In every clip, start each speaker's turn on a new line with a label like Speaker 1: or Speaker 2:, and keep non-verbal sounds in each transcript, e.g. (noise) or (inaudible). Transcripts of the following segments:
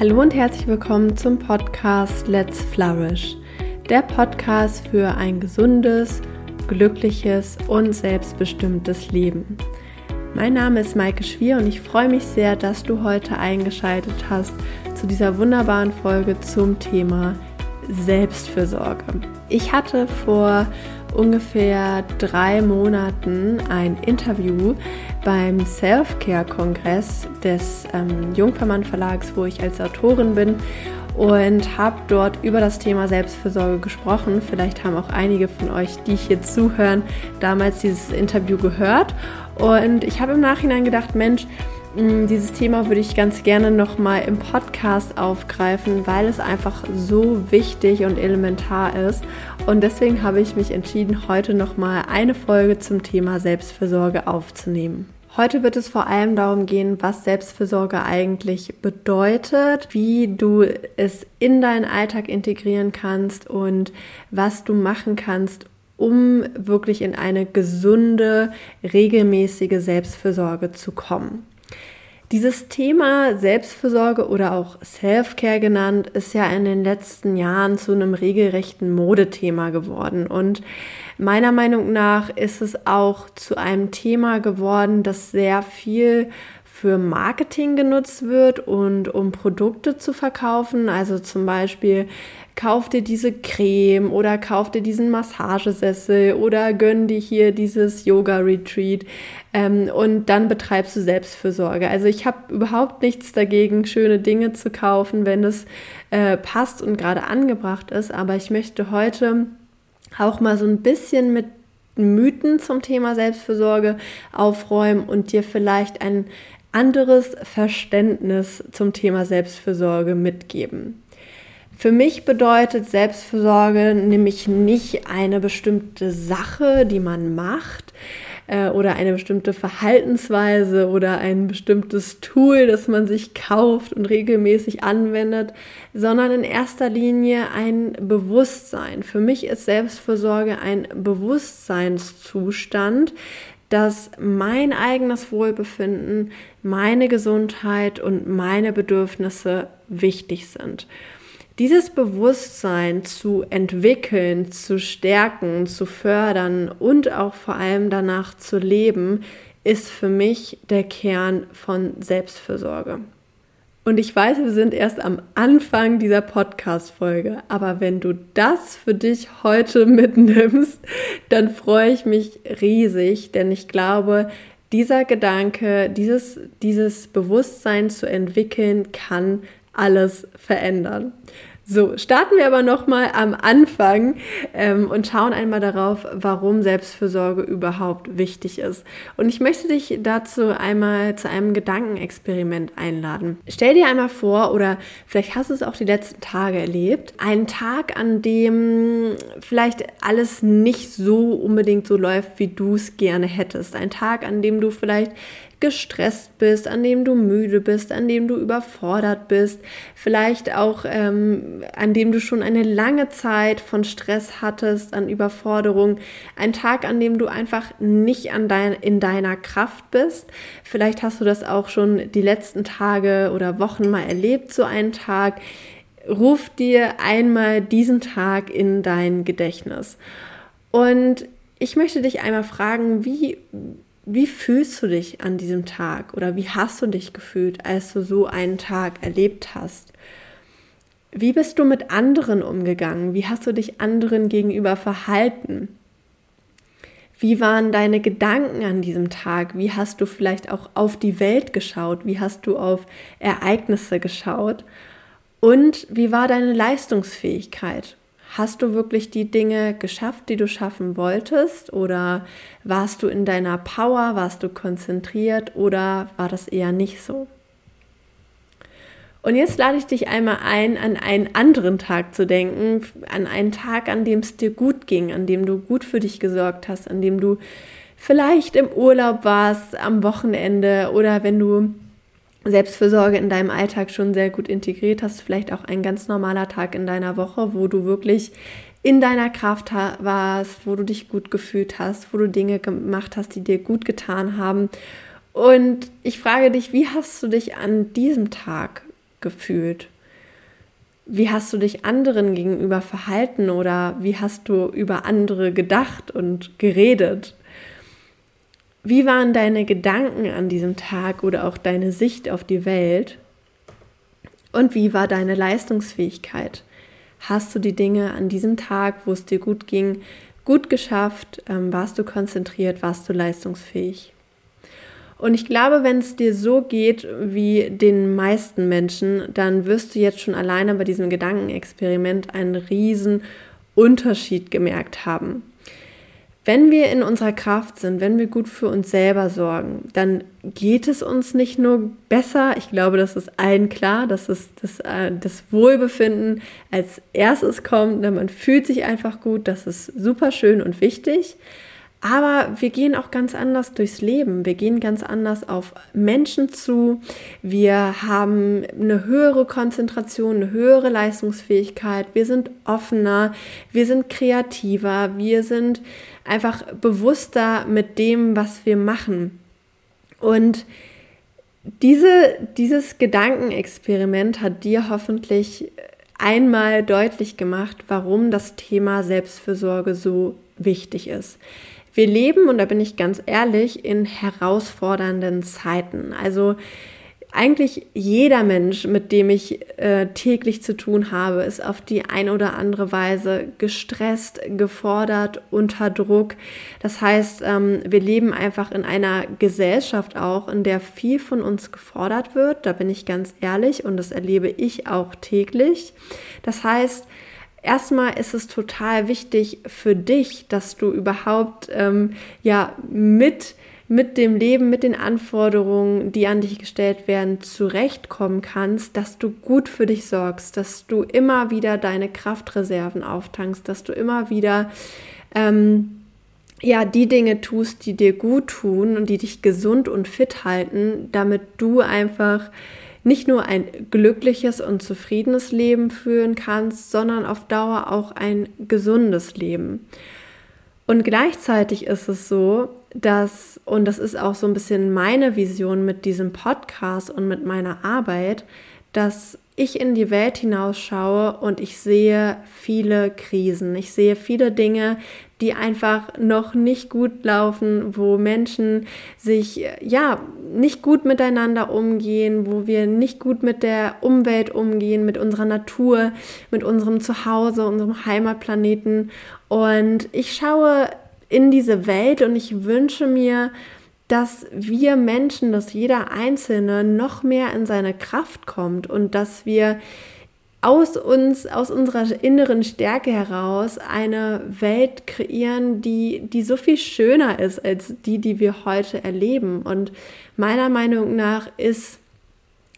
Speaker 1: Hallo und herzlich willkommen zum Podcast Let's Flourish, der Podcast für ein gesundes, glückliches und selbstbestimmtes Leben. Mein Name ist Maike Schwier und ich freue mich sehr, dass du heute eingeschaltet hast zu dieser wunderbaren Folge zum Thema Selbstfürsorge. Ich hatte vor ungefähr drei Monaten ein Interview beim Self-Care-Kongress des ähm, Jungfermann Verlags, wo ich als Autorin bin und habe dort über das Thema Selbstfürsorge gesprochen. Vielleicht haben auch einige von euch, die hier zuhören, damals dieses Interview gehört. Und ich habe im Nachhinein gedacht, Mensch, dieses Thema würde ich ganz gerne nochmal im Podcast aufgreifen, weil es einfach so wichtig und elementar ist. Und deswegen habe ich mich entschieden, heute nochmal eine Folge zum Thema Selbstfürsorge aufzunehmen. Heute wird es vor allem darum gehen, was Selbstfürsorge eigentlich bedeutet, wie du es in deinen Alltag integrieren kannst und was du machen kannst, um wirklich in eine gesunde, regelmäßige Selbstfürsorge zu kommen. Dieses Thema Selbstfürsorge oder auch Self-Care genannt ist ja in den letzten Jahren zu einem regelrechten Modethema geworden. Und meiner Meinung nach ist es auch zu einem Thema geworden, das sehr viel für Marketing genutzt wird und um Produkte zu verkaufen. Also zum Beispiel kauf dir diese Creme oder kauf dir diesen Massagesessel oder gönn dir hier dieses Yoga-Retreat ähm, und dann betreibst du Selbstfürsorge. Also ich habe überhaupt nichts dagegen, schöne Dinge zu kaufen, wenn es äh, passt und gerade angebracht ist. Aber ich möchte heute auch mal so ein bisschen mit Mythen zum Thema Selbstfürsorge aufräumen und dir vielleicht ein anderes Verständnis zum Thema Selbstfürsorge mitgeben. Für mich bedeutet Selbstfürsorge nämlich nicht eine bestimmte Sache, die man macht äh, oder eine bestimmte Verhaltensweise oder ein bestimmtes Tool, das man sich kauft und regelmäßig anwendet, sondern in erster Linie ein Bewusstsein. Für mich ist Selbstfürsorge ein Bewusstseinszustand, dass mein eigenes Wohlbefinden, meine Gesundheit und meine Bedürfnisse wichtig sind. Dieses Bewusstsein zu entwickeln, zu stärken, zu fördern und auch vor allem danach zu leben, ist für mich der Kern von Selbstfürsorge. Und ich weiß, wir sind erst am Anfang dieser Podcast-Folge, aber wenn du das für dich heute (laughs) mitnimmst, dann freue ich mich riesig, denn ich glaube, dieser Gedanke, dieses, dieses Bewusstsein zu entwickeln, kann alles verändern. So, starten wir aber nochmal am Anfang ähm, und schauen einmal darauf, warum Selbstfürsorge überhaupt wichtig ist. Und ich möchte dich dazu einmal zu einem Gedankenexperiment einladen. Stell dir einmal vor, oder vielleicht hast du es auch die letzten Tage erlebt, einen Tag, an dem vielleicht alles nicht so unbedingt so läuft, wie du es gerne hättest. Ein Tag, an dem du vielleicht gestresst bist, an dem du müde bist, an dem du überfordert bist, vielleicht auch ähm, an dem du schon eine lange Zeit von Stress hattest, an Überforderung, ein Tag, an dem du einfach nicht an dein, in deiner Kraft bist. Vielleicht hast du das auch schon die letzten Tage oder Wochen mal erlebt, so einen Tag. Ruf dir einmal diesen Tag in dein Gedächtnis. Und ich möchte dich einmal fragen, wie wie fühlst du dich an diesem Tag oder wie hast du dich gefühlt, als du so einen Tag erlebt hast? Wie bist du mit anderen umgegangen? Wie hast du dich anderen gegenüber verhalten? Wie waren deine Gedanken an diesem Tag? Wie hast du vielleicht auch auf die Welt geschaut? Wie hast du auf Ereignisse geschaut? Und wie war deine Leistungsfähigkeit? Hast du wirklich die Dinge geschafft, die du schaffen wolltest? Oder warst du in deiner Power? Warst du konzentriert? Oder war das eher nicht so? Und jetzt lade ich dich einmal ein, an einen anderen Tag zu denken, an einen Tag, an dem es dir gut ging, an dem du gut für dich gesorgt hast, an dem du vielleicht im Urlaub warst, am Wochenende oder wenn du Selbstfürsorge in deinem Alltag schon sehr gut integriert hast, vielleicht auch ein ganz normaler Tag in deiner Woche, wo du wirklich in deiner Kraft warst, wo du dich gut gefühlt hast, wo du Dinge gemacht hast, die dir gut getan haben. Und ich frage dich, wie hast du dich an diesem Tag gefühlt? Wie hast du dich anderen gegenüber verhalten oder wie hast du über andere gedacht und geredet? Wie waren deine Gedanken an diesem Tag oder auch deine Sicht auf die Welt? Und wie war deine Leistungsfähigkeit? Hast du die Dinge an diesem Tag, wo es dir gut ging, gut geschafft? Ähm, warst du konzentriert? Warst du leistungsfähig? Und ich glaube, wenn es dir so geht wie den meisten Menschen, dann wirst du jetzt schon alleine bei diesem Gedankenexperiment einen riesen Unterschied gemerkt haben. Wenn wir in unserer Kraft sind, wenn wir gut für uns selber sorgen, dann geht es uns nicht nur besser. Ich glaube, das ist allen klar, dass es das, äh, das Wohlbefinden als erstes kommt. Man fühlt sich einfach gut, das ist super schön und wichtig. Aber wir gehen auch ganz anders durchs Leben. Wir gehen ganz anders auf Menschen zu. Wir haben eine höhere Konzentration, eine höhere Leistungsfähigkeit. Wir sind offener, wir sind kreativer, wir sind einfach bewusster mit dem, was wir machen. Und diese, dieses Gedankenexperiment hat dir hoffentlich einmal deutlich gemacht, warum das Thema Selbstfürsorge so wichtig ist. Wir leben, und da bin ich ganz ehrlich, in herausfordernden Zeiten. Also eigentlich jeder Mensch, mit dem ich äh, täglich zu tun habe, ist auf die eine oder andere Weise gestresst, gefordert, unter Druck. Das heißt, ähm, wir leben einfach in einer Gesellschaft auch, in der viel von uns gefordert wird. Da bin ich ganz ehrlich und das erlebe ich auch täglich. Das heißt, erstmal ist es total wichtig für dich, dass du überhaupt ähm, ja mit mit dem Leben, mit den Anforderungen, die an dich gestellt werden, zurechtkommen kannst, dass du gut für dich sorgst, dass du immer wieder deine Kraftreserven auftankst, dass du immer wieder ähm, ja die Dinge tust, die dir gut tun und die dich gesund und fit halten, damit du einfach nicht nur ein glückliches und zufriedenes Leben führen kannst, sondern auf Dauer auch ein gesundes Leben. Und gleichzeitig ist es so, dass, und das ist auch so ein bisschen meine Vision mit diesem Podcast und mit meiner Arbeit, dass ich in die Welt hinausschaue und ich sehe viele Krisen. Ich sehe viele Dinge, die einfach noch nicht gut laufen, wo Menschen sich ja nicht gut miteinander umgehen, wo wir nicht gut mit der Umwelt umgehen, mit unserer Natur, mit unserem Zuhause, unserem Heimatplaneten. Und ich schaue in diese Welt und ich wünsche mir, dass wir Menschen, dass jeder Einzelne noch mehr in seine Kraft kommt und dass wir aus uns, aus unserer inneren Stärke heraus eine Welt kreieren, die, die so viel schöner ist als die, die wir heute erleben. Und meiner Meinung nach ist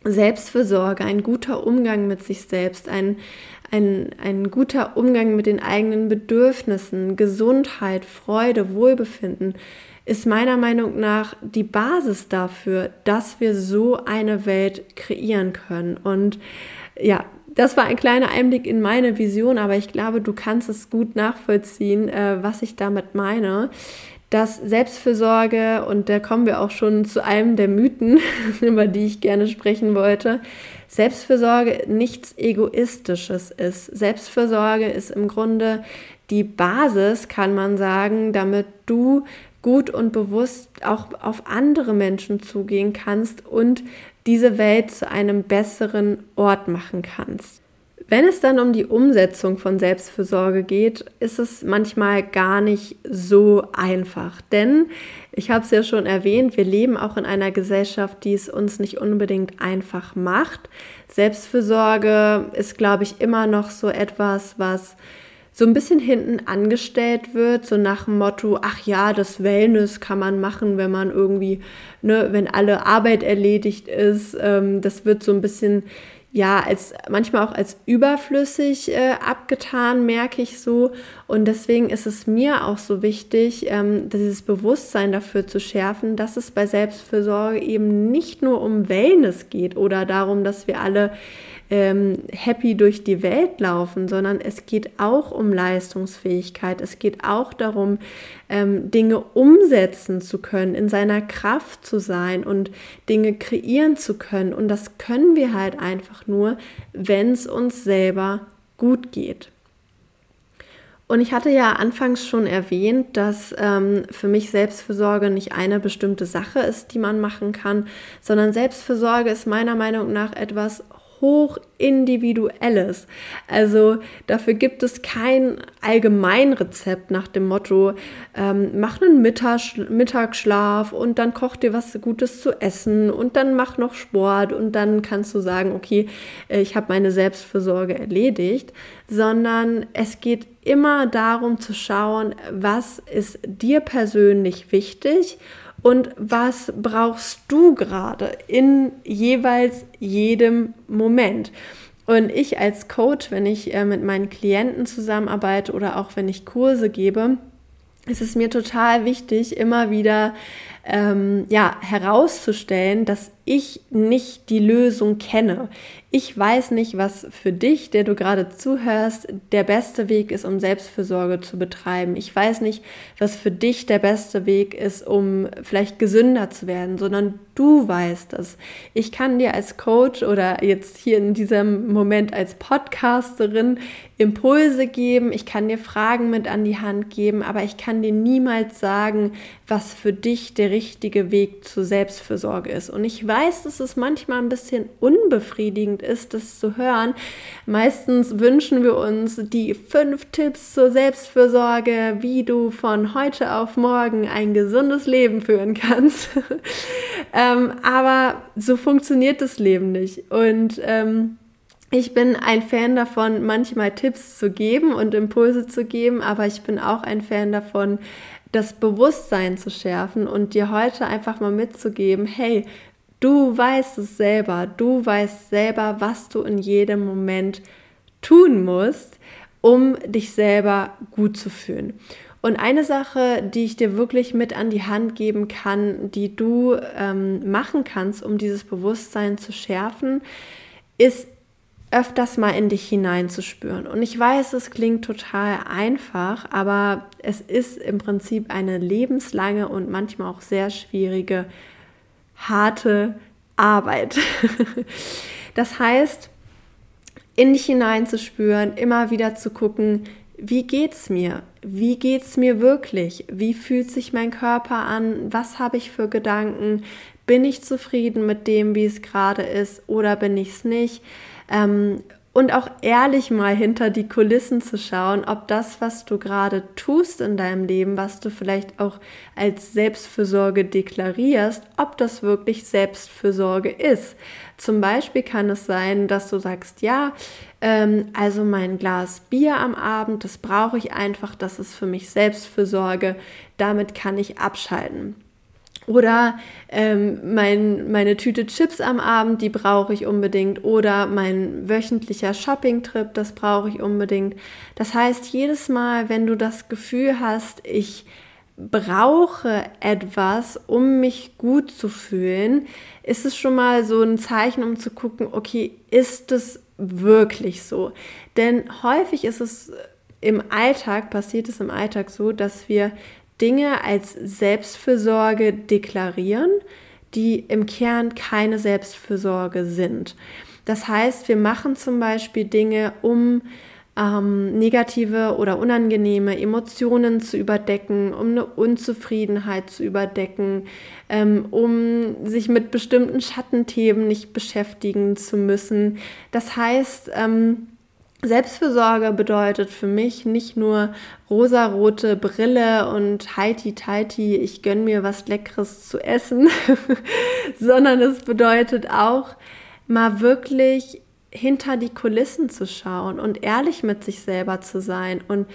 Speaker 1: Selbstfürsorge, ein guter Umgang mit sich selbst, ein, ein, ein guter Umgang mit den eigenen Bedürfnissen, Gesundheit, Freude, Wohlbefinden, ist meiner Meinung nach die Basis dafür, dass wir so eine Welt kreieren können. Und ja, das war ein kleiner Einblick in meine Vision, aber ich glaube, du kannst es gut nachvollziehen, äh, was ich damit meine. Dass Selbstfürsorge, und da kommen wir auch schon zu einem der Mythen, (laughs) über die ich gerne sprechen wollte, Selbstfürsorge nichts Egoistisches ist. Selbstfürsorge ist im Grunde die Basis, kann man sagen, damit du gut und bewusst auch auf andere Menschen zugehen kannst und diese Welt zu einem besseren Ort machen kannst. Wenn es dann um die Umsetzung von Selbstfürsorge geht, ist es manchmal gar nicht so einfach. Denn, ich habe es ja schon erwähnt, wir leben auch in einer Gesellschaft, die es uns nicht unbedingt einfach macht. Selbstfürsorge ist, glaube ich, immer noch so etwas, was so ein bisschen hinten angestellt wird, so nach dem Motto, ach ja, das Wellness kann man machen, wenn man irgendwie, ne, wenn alle Arbeit erledigt ist. Ähm, das wird so ein bisschen, ja, als manchmal auch als überflüssig äh, abgetan, merke ich so. Und deswegen ist es mir auch so wichtig, ähm, dieses Bewusstsein dafür zu schärfen, dass es bei Selbstfürsorge eben nicht nur um Wellness geht oder darum, dass wir alle ähm, happy durch die Welt laufen, sondern es geht auch um Leistungsfähigkeit. Es geht auch darum, ähm, Dinge umsetzen zu können, in seiner Kraft zu sein und Dinge kreieren zu können. Und das können wir halt einfach nur, wenn es uns selber gut geht. Und ich hatte ja anfangs schon erwähnt, dass ähm, für mich Selbstfürsorge nicht eine bestimmte Sache ist, die man machen kann, sondern Selbstfürsorge ist meiner Meinung nach etwas hoch individuelles. Also dafür gibt es kein Allgemeinrezept nach dem Motto, ähm, mach einen Mittag, Mittagsschlaf und dann koch dir was Gutes zu essen und dann mach noch Sport und dann kannst du sagen, okay, äh, ich habe meine Selbstversorge erledigt, sondern es geht immer darum zu schauen, was ist dir persönlich wichtig und was brauchst du gerade in jeweils jedem Moment. Und ich als Coach, wenn ich äh, mit meinen Klienten zusammenarbeite oder auch wenn ich Kurse gebe, ist es mir total wichtig, immer wieder ähm, ja, herauszustellen, dass ich nicht die Lösung kenne. Ich weiß nicht, was für dich, der du gerade zuhörst, der beste Weg ist, um Selbstfürsorge zu betreiben. Ich weiß nicht, was für dich der beste Weg ist, um vielleicht gesünder zu werden, sondern du weißt es. Ich kann dir als Coach oder jetzt hier in diesem Moment als Podcasterin Impulse geben, ich kann dir Fragen mit an die Hand geben, aber ich kann dir niemals sagen, was für dich der richtige Weg zur Selbstfürsorge ist. Und ich weiß, dass es manchmal ein bisschen unbefriedigend ist, das zu hören. Meistens wünschen wir uns die fünf Tipps zur Selbstfürsorge, wie du von heute auf morgen ein gesundes Leben führen kannst. (laughs) ähm, aber so funktioniert das Leben nicht. Und ähm, ich bin ein Fan davon, manchmal Tipps zu geben und Impulse zu geben, aber ich bin auch ein Fan davon, das Bewusstsein zu schärfen und dir heute einfach mal mitzugeben, hey, du weißt es selber, du weißt selber, was du in jedem Moment tun musst, um dich selber gut zu fühlen. Und eine Sache, die ich dir wirklich mit an die Hand geben kann, die du ähm, machen kannst, um dieses Bewusstsein zu schärfen, ist öfters mal in dich hineinzuspüren. Und ich weiß, es klingt total einfach, aber es ist im Prinzip eine lebenslange und manchmal auch sehr schwierige, harte Arbeit. (laughs) das heißt, in dich hineinzuspüren, immer wieder zu gucken, wie geht's mir? Wie geht's mir wirklich? Wie fühlt sich mein Körper an? Was habe ich für Gedanken? Bin ich zufrieden mit dem, wie es gerade ist oder bin ich es nicht? Ähm, und auch ehrlich mal hinter die Kulissen zu schauen, ob das, was du gerade tust in deinem Leben, was du vielleicht auch als Selbstfürsorge deklarierst, ob das wirklich Selbstfürsorge ist. Zum Beispiel kann es sein, dass du sagst, ja, ähm, also mein Glas Bier am Abend, das brauche ich einfach, das ist für mich Selbstfürsorge, damit kann ich abschalten. Oder ähm, mein, meine Tüte Chips am Abend, die brauche ich unbedingt. Oder mein wöchentlicher Shopping-Trip, das brauche ich unbedingt. Das heißt, jedes Mal, wenn du das Gefühl hast, ich brauche etwas, um mich gut zu fühlen, ist es schon mal so ein Zeichen, um zu gucken, okay, ist es wirklich so? Denn häufig ist es im Alltag, passiert es im Alltag so, dass wir Dinge als Selbstfürsorge deklarieren, die im Kern keine Selbstfürsorge sind. Das heißt, wir machen zum Beispiel Dinge, um ähm, negative oder unangenehme Emotionen zu überdecken, um eine Unzufriedenheit zu überdecken, ähm, um sich mit bestimmten Schattenthemen nicht beschäftigen zu müssen. Das heißt, ähm, Selbstfürsorge bedeutet für mich nicht nur rosarote Brille und heiti teiti, ich gönn mir was Leckeres zu essen, (laughs) sondern es bedeutet auch mal wirklich hinter die Kulissen zu schauen und ehrlich mit sich selber zu sein und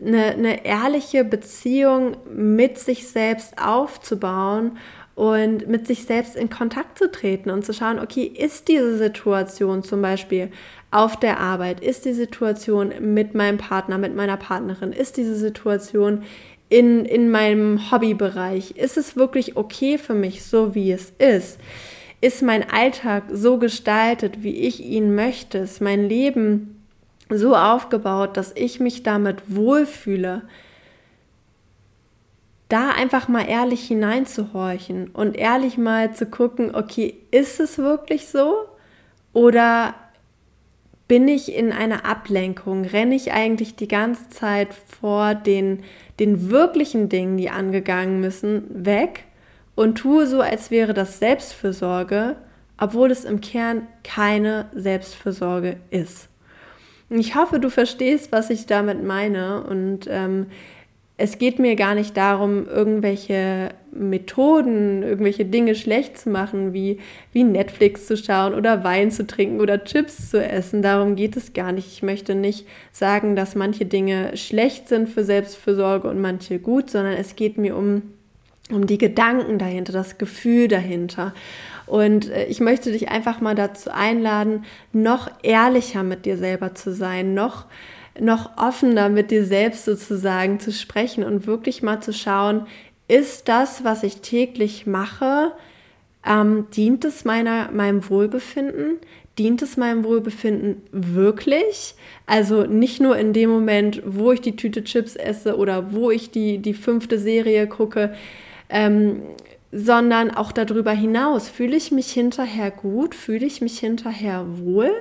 Speaker 1: eine, eine ehrliche Beziehung mit sich selbst aufzubauen und mit sich selbst in Kontakt zu treten und zu schauen, okay, ist diese Situation zum Beispiel auf der Arbeit, ist die Situation mit meinem Partner, mit meiner Partnerin, ist diese Situation in, in meinem Hobbybereich, ist es wirklich okay für mich, so wie es ist? Ist mein Alltag so gestaltet, wie ich ihn möchte? Ist mein Leben so aufgebaut, dass ich mich damit wohlfühle? Da einfach mal ehrlich hineinzuhorchen und ehrlich mal zu gucken, okay, ist es wirklich so? Oder bin ich in einer Ablenkung? Renne ich eigentlich die ganze Zeit vor den, den wirklichen Dingen, die angegangen müssen, weg und tue so, als wäre das Selbstfürsorge, obwohl es im Kern keine Selbstfürsorge ist. Ich hoffe, du verstehst, was ich damit meine und ähm, es geht mir gar nicht darum, irgendwelche Methoden, irgendwelche Dinge schlecht zu machen, wie, wie Netflix zu schauen oder Wein zu trinken oder Chips zu essen. Darum geht es gar nicht. Ich möchte nicht sagen, dass manche Dinge schlecht sind für Selbstfürsorge und manche gut, sondern es geht mir um, um die Gedanken dahinter, das Gefühl dahinter. Und äh, ich möchte dich einfach mal dazu einladen, noch ehrlicher mit dir selber zu sein, noch noch offener mit dir selbst sozusagen zu sprechen und wirklich mal zu schauen, ist das, was ich täglich mache, ähm, dient es meiner, meinem Wohlbefinden? Dient es meinem Wohlbefinden wirklich? Also nicht nur in dem Moment, wo ich die Tüte Chips esse oder wo ich die, die fünfte Serie gucke, ähm, sondern auch darüber hinaus. Fühle ich mich hinterher gut? Fühle ich mich hinterher wohl?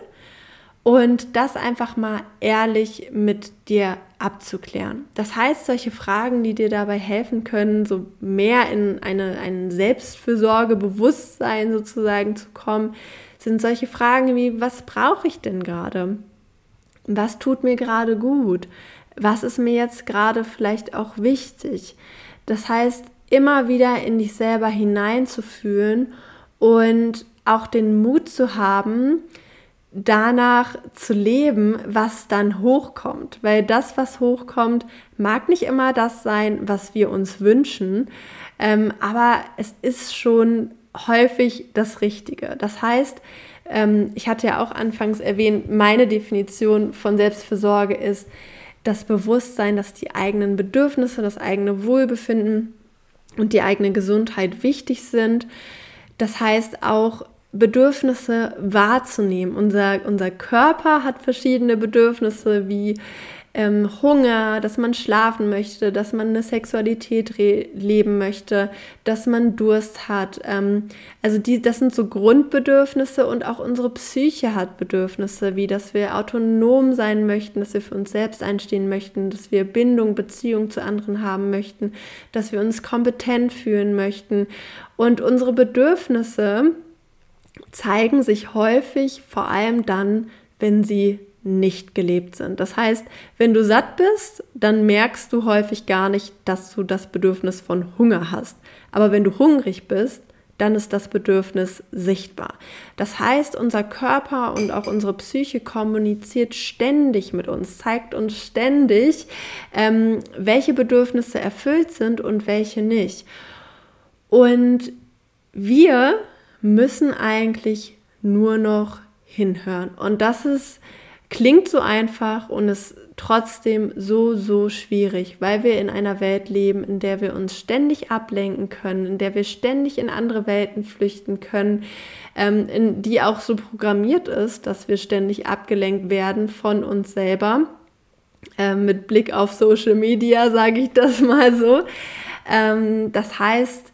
Speaker 1: Und das einfach mal ehrlich mit dir abzuklären. Das heißt, solche Fragen, die dir dabei helfen können, so mehr in eine, ein Selbstfürsorgebewusstsein sozusagen zu kommen, sind solche Fragen wie, was brauche ich denn gerade? Was tut mir gerade gut? Was ist mir jetzt gerade vielleicht auch wichtig? Das heißt, immer wieder in dich selber hineinzufühlen und auch den Mut zu haben, danach zu leben, was dann hochkommt. Weil das, was hochkommt, mag nicht immer das sein, was wir uns wünschen, ähm, aber es ist schon häufig das Richtige. Das heißt, ähm, ich hatte ja auch anfangs erwähnt, meine Definition von Selbstfürsorge ist das Bewusstsein, dass die eigenen Bedürfnisse, das eigene Wohlbefinden und die eigene Gesundheit wichtig sind. Das heißt auch Bedürfnisse wahrzunehmen. Unser, unser Körper hat verschiedene Bedürfnisse wie ähm, Hunger, dass man schlafen möchte, dass man eine Sexualität leben möchte, dass man Durst hat. Ähm, also die, das sind so Grundbedürfnisse und auch unsere Psyche hat Bedürfnisse, wie dass wir autonom sein möchten, dass wir für uns selbst einstehen möchten, dass wir Bindung, Beziehung zu anderen haben möchten, dass wir uns kompetent fühlen möchten. Und unsere Bedürfnisse, zeigen sich häufig vor allem dann, wenn sie nicht gelebt sind. Das heißt, wenn du satt bist, dann merkst du häufig gar nicht, dass du das Bedürfnis von Hunger hast. Aber wenn du hungrig bist, dann ist das Bedürfnis sichtbar. Das heißt, unser Körper und auch unsere Psyche kommuniziert ständig mit uns, zeigt uns ständig, ähm, welche Bedürfnisse erfüllt sind und welche nicht. Und wir müssen eigentlich nur noch hinhören. Und das ist, klingt so einfach und ist trotzdem so, so schwierig, weil wir in einer Welt leben, in der wir uns ständig ablenken können, in der wir ständig in andere Welten flüchten können, ähm, in die auch so programmiert ist, dass wir ständig abgelenkt werden von uns selber. Ähm, mit Blick auf Social Media sage ich das (laughs) mal so. Ähm, das heißt,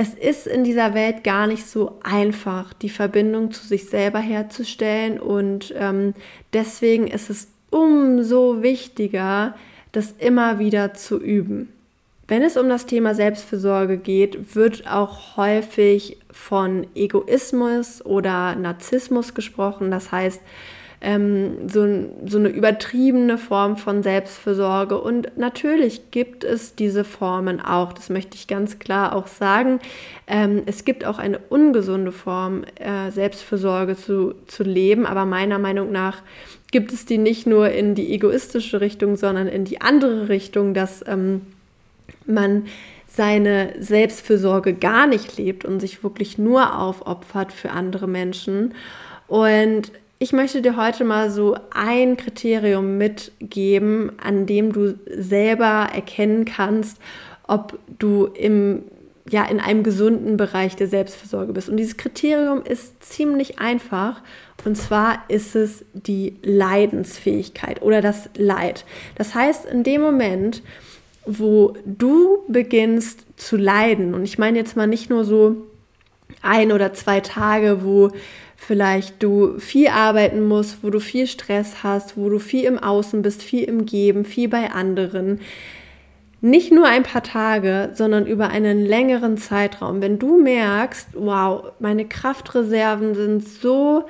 Speaker 1: es ist in dieser Welt gar nicht so einfach, die Verbindung zu sich selber herzustellen und ähm, deswegen ist es umso wichtiger, das immer wieder zu üben. Wenn es um das Thema Selbstfürsorge geht, wird auch häufig von Egoismus oder Narzissmus gesprochen. Das heißt, ähm, so, so eine übertriebene Form von Selbstfürsorge. Und natürlich gibt es diese Formen auch, das möchte ich ganz klar auch sagen. Ähm, es gibt auch eine ungesunde Form, äh, Selbstfürsorge zu, zu leben, aber meiner Meinung nach gibt es die nicht nur in die egoistische Richtung, sondern in die andere Richtung, dass ähm, man seine Selbstfürsorge gar nicht lebt und sich wirklich nur aufopfert für andere Menschen. Und ich möchte dir heute mal so ein Kriterium mitgeben, an dem du selber erkennen kannst, ob du im ja in einem gesunden Bereich der Selbstversorge bist. Und dieses Kriterium ist ziemlich einfach. Und zwar ist es die Leidensfähigkeit oder das Leid. Das heißt, in dem Moment, wo du beginnst zu leiden, und ich meine jetzt mal nicht nur so ein oder zwei Tage, wo vielleicht du viel arbeiten musst, wo du viel Stress hast, wo du viel im Außen bist, viel im Geben, viel bei anderen, nicht nur ein paar Tage, sondern über einen längeren Zeitraum. Wenn du merkst, wow, meine Kraftreserven sind so,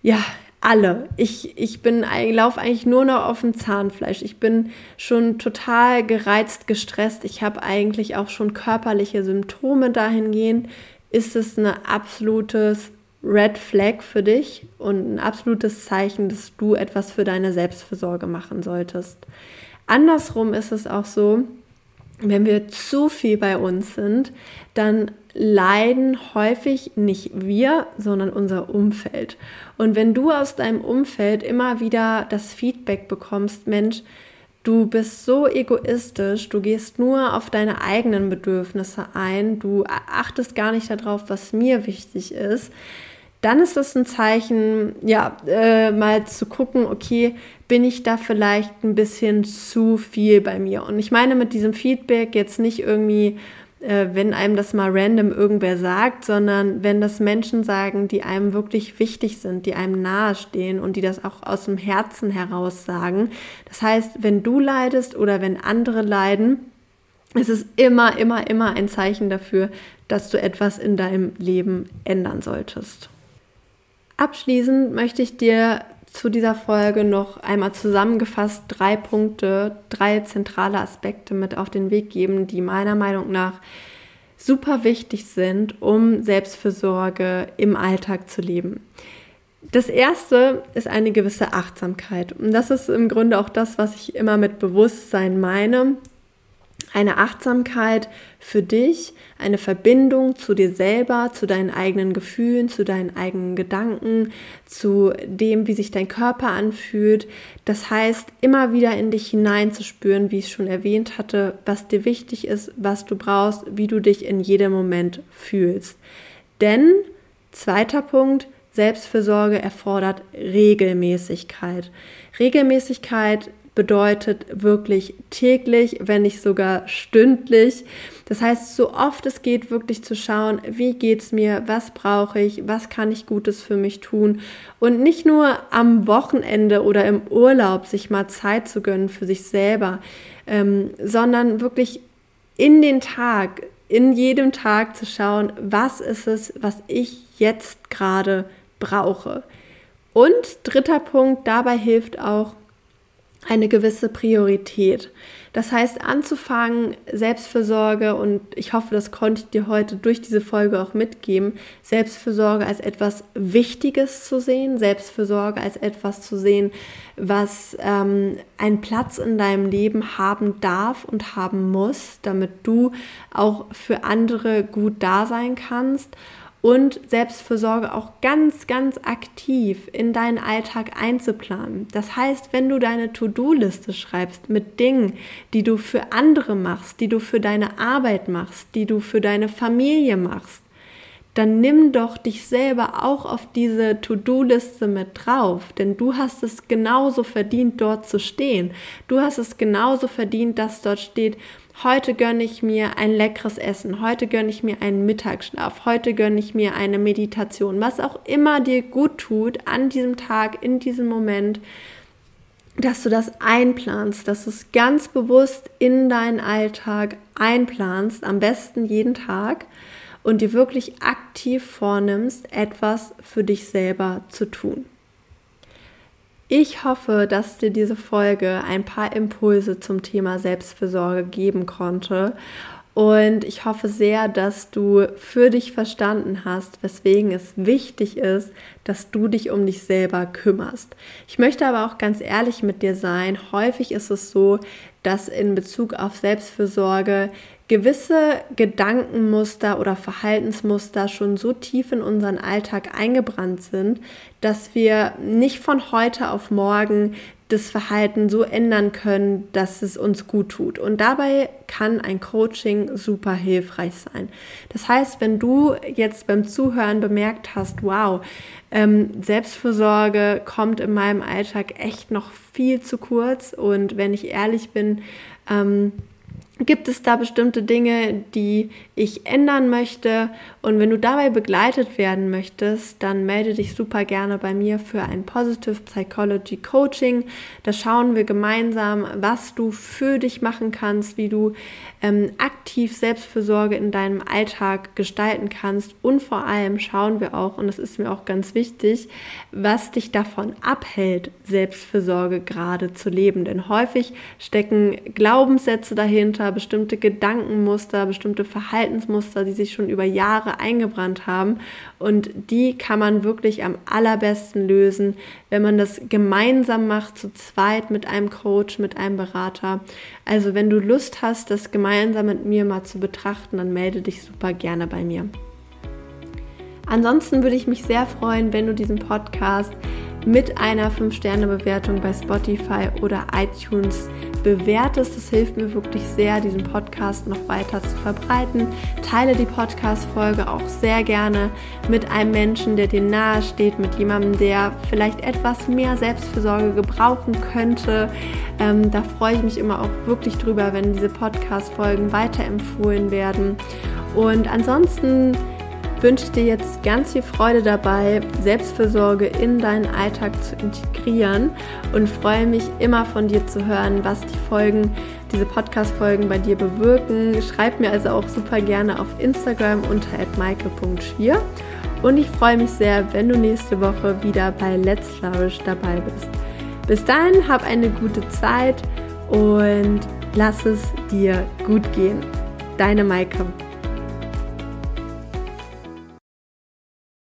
Speaker 1: ja, alle. Ich, ich bin, laufe eigentlich nur noch auf dem Zahnfleisch. Ich bin schon total gereizt, gestresst. Ich habe eigentlich auch schon körperliche Symptome dahingehend. Ist es ein absolutes Red Flag für dich und ein absolutes Zeichen, dass du etwas für deine Selbstversorge machen solltest. Andersrum ist es auch so, wenn wir zu viel bei uns sind, dann leiden häufig nicht wir, sondern unser Umfeld. Und wenn du aus deinem Umfeld immer wieder das Feedback bekommst, Mensch, du bist so egoistisch, du gehst nur auf deine eigenen Bedürfnisse ein, du achtest gar nicht darauf, was mir wichtig ist, dann ist das ein Zeichen, ja, äh, mal zu gucken, okay, bin ich da vielleicht ein bisschen zu viel bei mir? Und ich meine mit diesem Feedback jetzt nicht irgendwie, äh, wenn einem das mal random irgendwer sagt, sondern wenn das Menschen sagen, die einem wirklich wichtig sind, die einem nahestehen und die das auch aus dem Herzen heraus sagen. Das heißt, wenn du leidest oder wenn andere leiden, es ist immer, immer, immer ein Zeichen dafür, dass du etwas in deinem Leben ändern solltest. Abschließend möchte ich dir zu dieser Folge noch einmal zusammengefasst drei Punkte, drei zentrale Aspekte mit auf den Weg geben, die meiner Meinung nach super wichtig sind, um Selbstfürsorge im Alltag zu leben. Das erste ist eine gewisse Achtsamkeit. Und das ist im Grunde auch das, was ich immer mit Bewusstsein meine eine Achtsamkeit für dich, eine Verbindung zu dir selber, zu deinen eigenen Gefühlen, zu deinen eigenen Gedanken, zu dem, wie sich dein Körper anfühlt. Das heißt, immer wieder in dich hineinzuspüren, wie ich es schon erwähnt hatte, was dir wichtig ist, was du brauchst, wie du dich in jedem Moment fühlst. Denn, zweiter Punkt, Selbstfürsorge erfordert Regelmäßigkeit. Regelmäßigkeit bedeutet wirklich täglich, wenn nicht sogar stündlich. Das heißt, so oft es geht, wirklich zu schauen, wie geht es mir, was brauche ich, was kann ich Gutes für mich tun und nicht nur am Wochenende oder im Urlaub sich mal Zeit zu gönnen für sich selber, ähm, sondern wirklich in den Tag, in jedem Tag zu schauen, was ist es, was ich jetzt gerade brauche. Und dritter Punkt, dabei hilft auch eine gewisse Priorität. Das heißt, anzufangen, Selbstfürsorge, und ich hoffe, das konnte ich dir heute durch diese Folge auch mitgeben, Selbstfürsorge als etwas Wichtiges zu sehen, Selbstfürsorge als etwas zu sehen, was ähm, einen Platz in deinem Leben haben darf und haben muss, damit du auch für andere gut da sein kannst und Selbstfürsorge auch ganz, ganz aktiv in deinen Alltag einzuplanen. Das heißt, wenn du deine To-Do-Liste schreibst mit Dingen, die du für andere machst, die du für deine Arbeit machst, die du für deine Familie machst, dann nimm doch dich selber auch auf diese To-Do-Liste mit drauf, denn du hast es genauso verdient, dort zu stehen. Du hast es genauso verdient, dass dort steht, heute gönne ich mir ein leckeres Essen, heute gönne ich mir einen Mittagsschlaf, heute gönne ich mir eine Meditation, was auch immer dir gut tut an diesem Tag, in diesem Moment, dass du das einplanst, dass du es ganz bewusst in deinen Alltag einplanst, am besten jeden Tag und dir wirklich aktiv vornimmst, etwas für dich selber zu tun. Ich hoffe, dass dir diese Folge ein paar Impulse zum Thema Selbstfürsorge geben konnte. Und ich hoffe sehr, dass du für dich verstanden hast, weswegen es wichtig ist, dass du dich um dich selber kümmerst. Ich möchte aber auch ganz ehrlich mit dir sein. Häufig ist es so, dass in Bezug auf Selbstfürsorge gewisse Gedankenmuster oder Verhaltensmuster schon so tief in unseren Alltag eingebrannt sind, dass wir nicht von heute auf morgen das Verhalten so ändern können, dass es uns gut tut. Und dabei kann ein Coaching super hilfreich sein. Das heißt, wenn du jetzt beim Zuhören bemerkt hast, wow, ähm, Selbstfürsorge kommt in meinem Alltag echt noch viel zu kurz und wenn ich ehrlich bin, ähm, Gibt es da bestimmte Dinge, die ich ändern möchte? Und wenn du dabei begleitet werden möchtest, dann melde dich super gerne bei mir für ein Positive Psychology Coaching. Da schauen wir gemeinsam, was du für dich machen kannst, wie du ähm, aktiv Selbstfürsorge in deinem Alltag gestalten kannst. Und vor allem schauen wir auch, und das ist mir auch ganz wichtig, was dich davon abhält, Selbstfürsorge gerade zu leben. Denn häufig stecken Glaubenssätze dahinter Muster, bestimmte Gedankenmuster, bestimmte Verhaltensmuster, die sich schon über Jahre eingebrannt haben. Und die kann man wirklich am allerbesten lösen, wenn man das gemeinsam macht, zu zweit mit einem Coach, mit einem Berater. Also wenn du Lust hast, das gemeinsam mit mir mal zu betrachten, dann melde dich super gerne bei mir. Ansonsten würde ich mich sehr freuen, wenn du diesen Podcast mit einer 5-Sterne-Bewertung bei Spotify oder iTunes bewertest. Das hilft mir wirklich sehr, diesen Podcast noch weiter zu verbreiten. Teile die Podcast-Folge auch sehr gerne mit einem Menschen, der dir nahe steht, mit jemandem, der vielleicht etwas mehr Selbstfürsorge gebrauchen könnte. Ähm, da freue ich mich immer auch wirklich drüber, wenn diese Podcast-Folgen weiterempfohlen werden. Und ansonsten wünsche dir jetzt ganz viel Freude dabei, Selbstfürsorge in deinen Alltag zu integrieren und freue mich immer von dir zu hören, was die Folgen, diese Podcast-Folgen bei dir bewirken. Schreib mir also auch super gerne auf Instagram unter maike.schier und ich freue mich sehr, wenn du nächste Woche wieder bei Let's Flourish dabei bist. Bis dahin, hab eine gute Zeit und lass es dir gut gehen. Deine Maike.